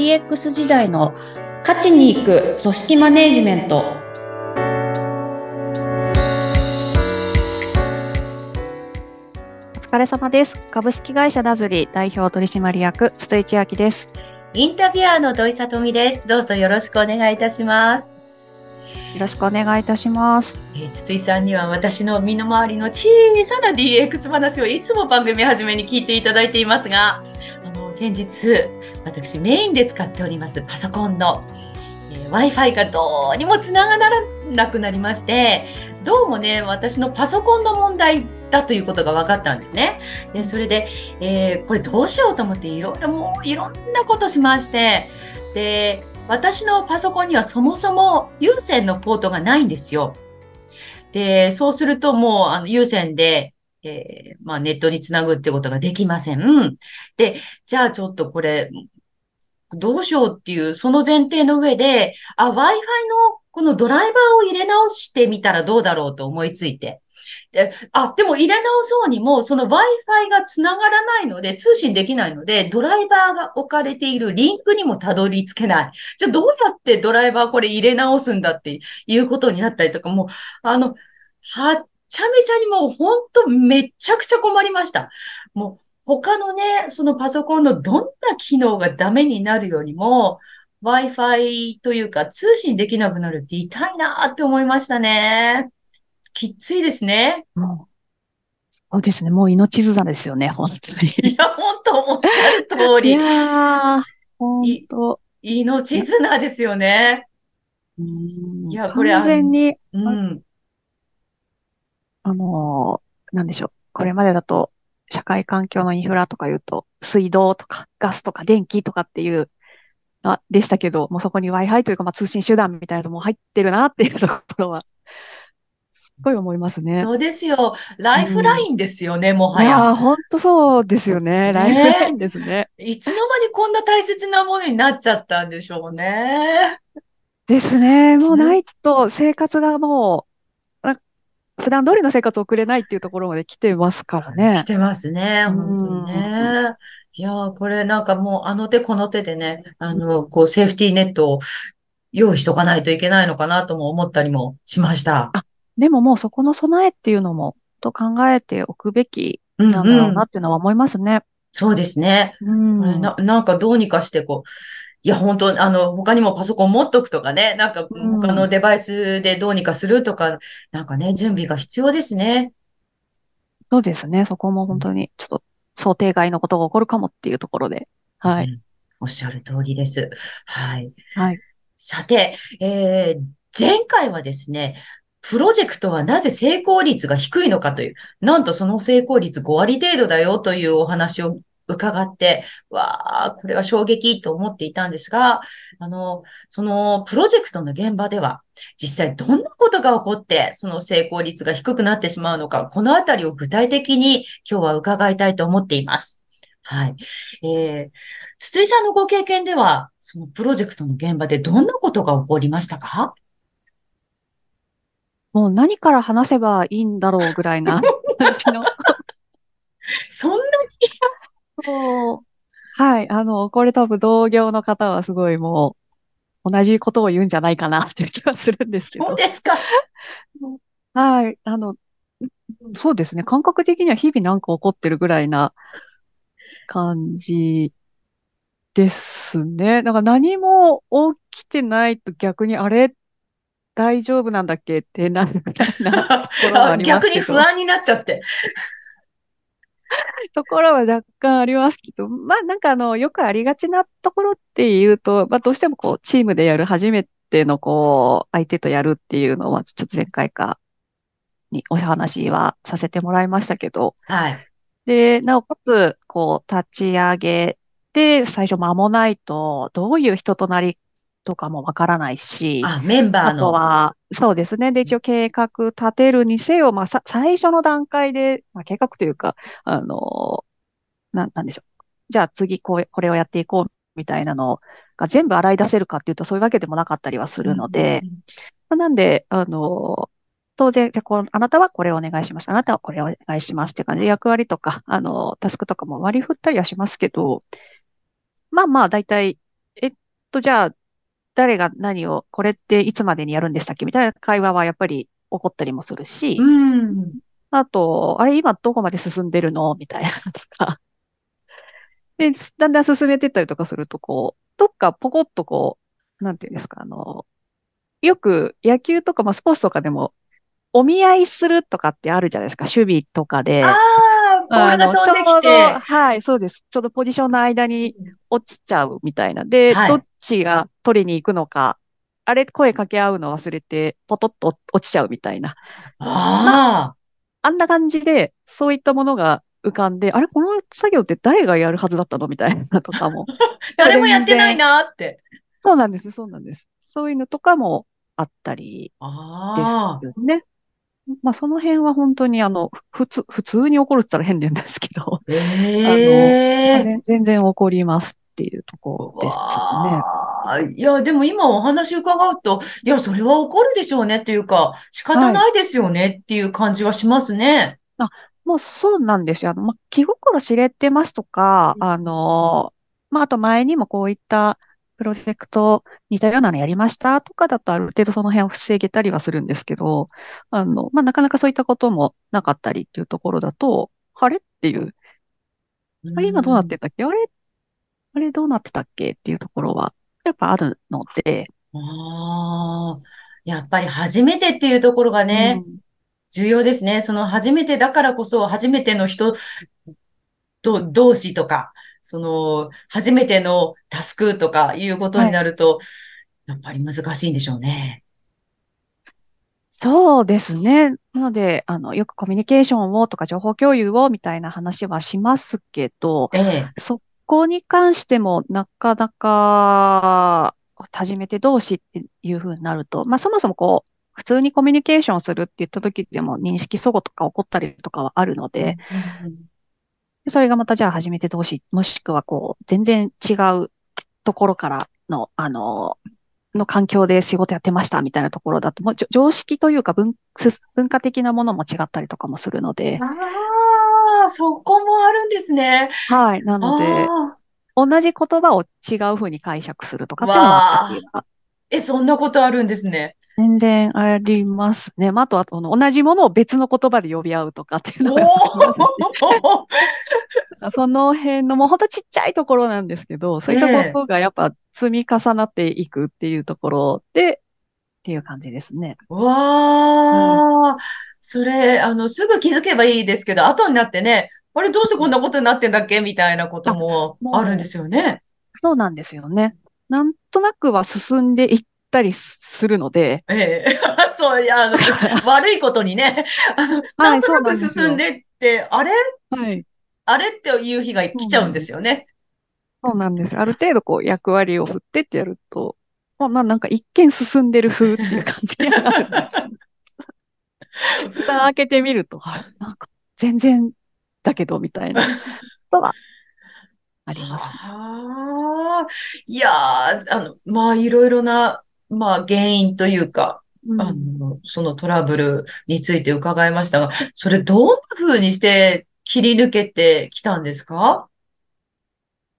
DX 時代の勝ちに行く組織マネジメントお疲れ様です。株式会社ダズリ代表取締役、筒井千明です。インタビュアーの土井さとみです。どうぞよろしくお願いいたします。よろしくお願いいたします。えー筒井さんには私の身の回りの小さな DX 話をいつも番組初めに聞いていただいていますが、あ先日、私メインで使っておりますパソコンの、えー Wi-Fi がどうにもつながらなくなりまして、どうもね、私のパソコンの問題だということが分かったんですね。で、それで、えーこれどうしようと思っていろいろもういろんなことしまして、で、私のパソコンにはそもそも有線のポートがないんですよ。で、そうするともうあの有線で、えーまあネットにつなぐってことができません。うんで、じゃあちょっとこれ、どうしようっていう、その前提の上で、あ、Wi-Fi のこのドライバーを入れ直してみたらどうだろうと思いついて。で、あ、でも入れ直そうにも、その Wi-Fi が繋がらないので、通信できないので、ドライバーが置かれているリンクにもたどり着けない。じゃあどうやってドライバーこれ入れ直すんだっていうことになったりとか、もう、あの、はちゃめちゃにもう本当めっちゃくちゃ困りました。もう他のね、そのパソコンのどんな機能がダメになるよりも、Wi-Fi というか通信できなくなるって痛いなって思いましたね。きっついですね。もう、そうですね。もう命綱ですよね、本当に。いや、本当おっしゃる通いり、やー、本当。命綱ですよね。うんいやこれ完全に、うん。あのーなんでしょう。これまでだと、社会環境のインフラとか言うと、水道とかガスとか電気とかっていう、あ、でしたけど、もうそこに Wi-Fi というか、まあ、通信手段みたいなのも入ってるなっていうところは、すっごい思いますね。そうですよ。ライフラインですよね、もはいやや。ー、ほんとそうですよね。ねライフラインですね。いつの間にこんな大切なものになっちゃったんでしょうね。ですね。もうねないと生活がもう、あ普段通りの生活を送れないっていうところまで来てますからね来。てますね、うん本当にね。いやー、これなんかもうあの手この手でね、あの、こうセーフティーネットを用意しとかないといけないのかなとも思ったりもしました。でももうそこの備えっていうのも、と考えておくべきうんなんだろううんなっていうのは思いますね。そうですね。うん。これな、なんかどうにかしてこう、いや、本当あの、他にもパソコン持っとくとかね、なんかうん他のデバイスでどうにかするとか、なんかね、準備が必要ですね。そうですね。そこも本当にちょっと想定外のことが起こるかもっていうところで。はい。うんおっしゃる通りです。はい。はい。さて、えー前回はですね、プロジェクトはなぜ成功率が低いのかという、なんとその成功率5割程度だよというお話を伺って、わあ、これは衝撃と思っていたんですが、あの、そのプロジェクトの現場では、実際どんなことが起こって、その成功率が低くなってしまうのか、このあたりを具体的に今日は伺いたいと思っています。はい。えー、筒井さんのご経験では、そのプロジェクトの現場でどんなことが起こりましたか？もう何から話せばいいんだろうぐらいな感じの。そんなそうはい。あの、これ多分同業の方はすごいもう同じことを言うんじゃないかなっていう気がするんですけど。そうですか。はい。あの、そうですね。感覚的には日々なんか起こってるぐらいな感じですね。だから何も起きてないと逆にあれ大丈夫なんだっけってなるぐらいな逆。に不安になっちゃって。ところは若干ありますけど、まあなんかあの、よくありがちなところっていうと、まあどうしてもこう、チームでやる初めてのこう、相手とやるっていうのは、ちょっと前回かにお話はさせてもらいましたけど、はい。で、なおかつ、こう、立ち上げて、最初間もないと、どういう人となりとかもわからないし、あ、メンバーあとの。は、そうですね。で、一応計画立てるにせよ、まあ、さ、最初の段階で、まあ、計画というか、あの、なん、なんでしょう。じゃあ次こう、これをやっていこうみたいなのが全部洗い出せるかっていうと、そういうわけでもなかったりはするので、まあなんで、あの、当然、じゃあこうあなたはこれをお願いします。あなたはこれをお願いしますって感じで役割とか、あの、タスクとかも割り振ったりはしますけど、まあまあ、大体、え、とじゃあ、誰が何を、これっていつまでにやるんでしたっけ？みたいな会話はやっぱり起こったりもするし、うん。あと、あれ今どこまで進んでるの？みたいなのとか。で、だんだん進めてったりとかすると、こう、どっかポコッとこう、なんていうんですか、あの、よく野球とか、まあ、スポーツとかでも、お見合いするとかってあるじゃないですか、守備とかで。ああ、ボールが飛んできちょうどて。はい、そうです。ちょうどポジションの間に落ちちゃうみたいな。で、はいどっちが取りに行くのか、あれ声かけ合うの忘れて、ポトッと落ちちゃうみたいな。ああんな感じで、そういったものが浮かんで、あれ、この作業って誰がやるはずだったのみたいなとかも。あ、誰もやってないなって。そうなんです、そうなんです。そういうのとかもあったりああで、すね。まあ、その辺は本当に、あの、ふ普通、普通に起こるって言ったら変なんですけど、えまあえ全全然起こりますっていうところですね。いや、でも今お話伺うと、いや、それは起こるでしょうねっていうか、仕方ないですよねっていう感じはしますね。もうそうなんですよ。あの、まあ、気心知れてますとか、うんあの、まあ、あと前にもこういったプロジェクト似たようなのやりましたとかだとある程度その辺を防げたりはするんですけど、あの、まあ、なかなかそういったこともなかったりっていうところだと、あれっていう、あれ今どうなってたっけ？あれあれどうなってたっけっていうところは、やっぱあるので、ああ、やっぱり初めてっていうところがね、うん。重要ですね。その初めてだからこそ、初めての人と同士とか、その、初めてのタスクとかいうことになると、やっぱり難しいんでしょうね。そうですね。なので、あの、よくコミュニケーションをとか情報共有をみたいな話はしますけど、ええ。そこに関してもなかなか、初めて同士っていう風になると、まあそもそもこう、普通にコミュニケーションするって言った時でも認識齟齬とか起こったりとかはあるので、それがまたじゃあ初めて同士、もしくはこう、全然違うところからの、あの、の環境で仕事やってましたみたいなところだと、もう常識というか文、す文化的なものも違ったりとかもするので、ああ、そこもあるんですね。はい。なので、同じ言葉を違う風に解釈するとかっていうのもあったりはえ、そんなことあるんですね。全然ありますね。まあ、あとは、同じものを別の言葉で呼び合うとかっていうのおがその辺のもうほんとちっちゃいところなんですけど、そういったことがやっぱ積み重なっていくっていうところで、っていう感じですね。わあ、それ、あの、すぐ気づけばいいですけど、後になってね、あれどうしてこんなことになってんだっけみたいなこともあるんですよね。そうなんですよね。なんとなくは進んでいったりするので、ええ。そう、いや、あの、悪いことにね、あの、なんとなく進んでって、あれ？はい。あれっていう日が来ちゃうんですよね。そうなんですよ。ある程度こう役割を振ってってやると、まあまあなんか一見進んでる風っていう感じにはなるんですよね。蓋開けてみると、あなんか全然だけどみたいな ことはあります。はあ、いやー、あの、まあ、いろいろな、まあ、原因というか、うんあの、そのトラブルについて伺いましたが、それどんな風にして切り抜けてきたんですか？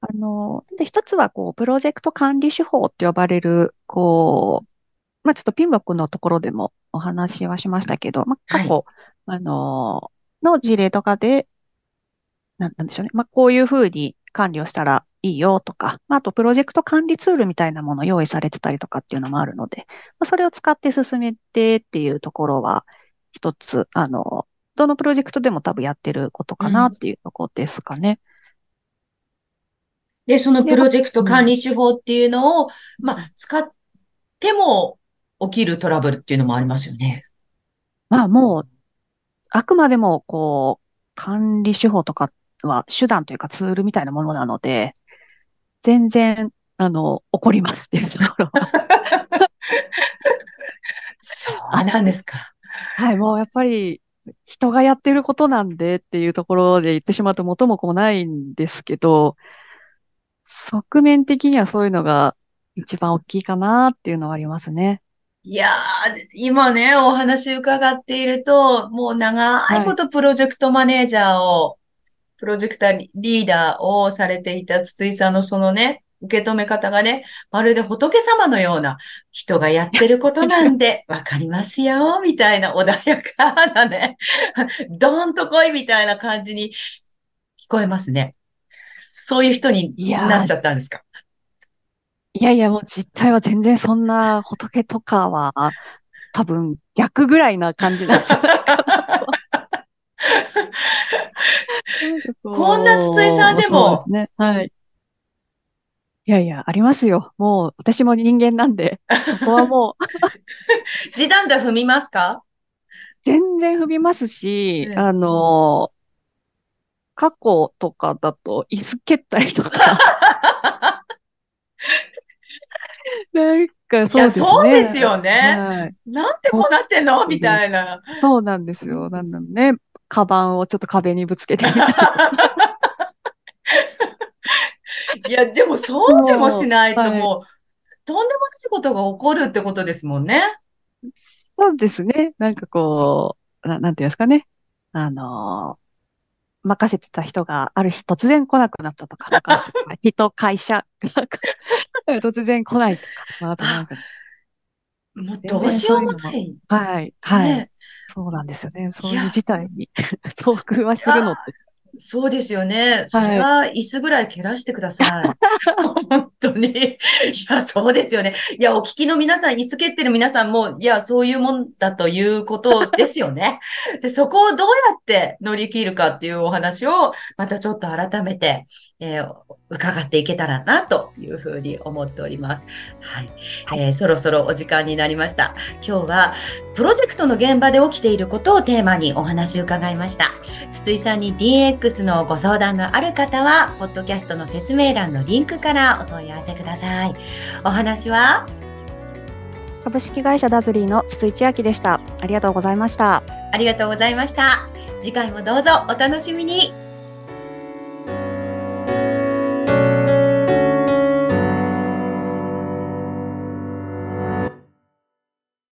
あの、で、一つは、こう、プロジェクト管理手法って呼ばれる、こう、まあ、ちょっとピンバックのところでもお話はしましたけど、まあ、過去、あの、の事例とかで、なんなんでしょうね。まあ、こういうふうに管理をしたらいいよとか、まあ、あと、プロジェクト管理ツールみたいなもの用意されてたりとかっていうのもあるので、まあ、それを使って進めてっていうところは、一つ、あの、どのプロジェクトでも多分やってることかなっていうところですかね。で、そのでプロジェクト管理手法っていうのを、まあ、使っても起きるトラブルっていうのもありますよね。まあもう、あくまでも、こう、管理手法とかは手段というかツールみたいなものなので、全然、あの、起こりますっていうところは。そうなんですか。はい、もうやっぱり、人がやってることなんでっていうところで言ってしまうと元も子もないんですけど、側面的にはそういうのが一番大きいかなっていうのはありますね。いやー、今ね、お話伺っていると、もう長いことプロジェクトマネージャーを、プロジェクターリーダーをされていた筒井さんのそのね、受け止め方がね、まるで仏様のような人がやってることなんで、わかりますよ、みたいな穏やかなね、ドーンと来いみたいな感じに聞こえますね。そういう人になっちゃったんですか？いやいや、もう実態は全然そんな仏とかは、多分逆ぐらいな感じ なんですよ。こんな筒井さんでも。ね。はい。いやいや、ありますよ。もう、私も人間なんで、そこはもう。時短で踏みますか？全然踏みますし、あの、過去とかだと、椅子蹴ったりとか。なんかそうですね。そうですよね。はい、なんてこうなってんの？みたいな。そうなんですよ。なんだね。カバンをちょっと壁にぶつけてみたり。いや、でもそうでもしないともう、はい、とんでもないことが起こるってことですもんね。そうですね。なんかこう、ななんていうんですかね。あのー、任せてた人がある日突然来なくなったとか、なんか 人、会社、突然来ないとか、まあ、あとなんか。もうどうしようもない。はい、はい、そうなんですよね。そういう事態に 遭遇はするのって。そうですよね。それは椅子ぐらい蹴らしてください。本当に。いや、そうですよね。いや、お聞きの皆さん、椅子蹴ってる皆さんも、いや、そういうもんだということですよね。で、そこをどうやって乗り切るかっていうお話を、またちょっと改めて、えー、伺っていけたらな、というふうに思っております。はい。はい、えー、そろそろお時間になりました。今日は、プロジェクトの現場で起きていることをテーマにお話を伺いました。筒井さんに DX のご相談のある方は、ポッドキャストの説明欄のリンクからお問い合わせください。お話は？株式会社ダズリーの筒井千秋でした。ありがとうございました。ありがとうございました。次回もどうぞお楽しみに。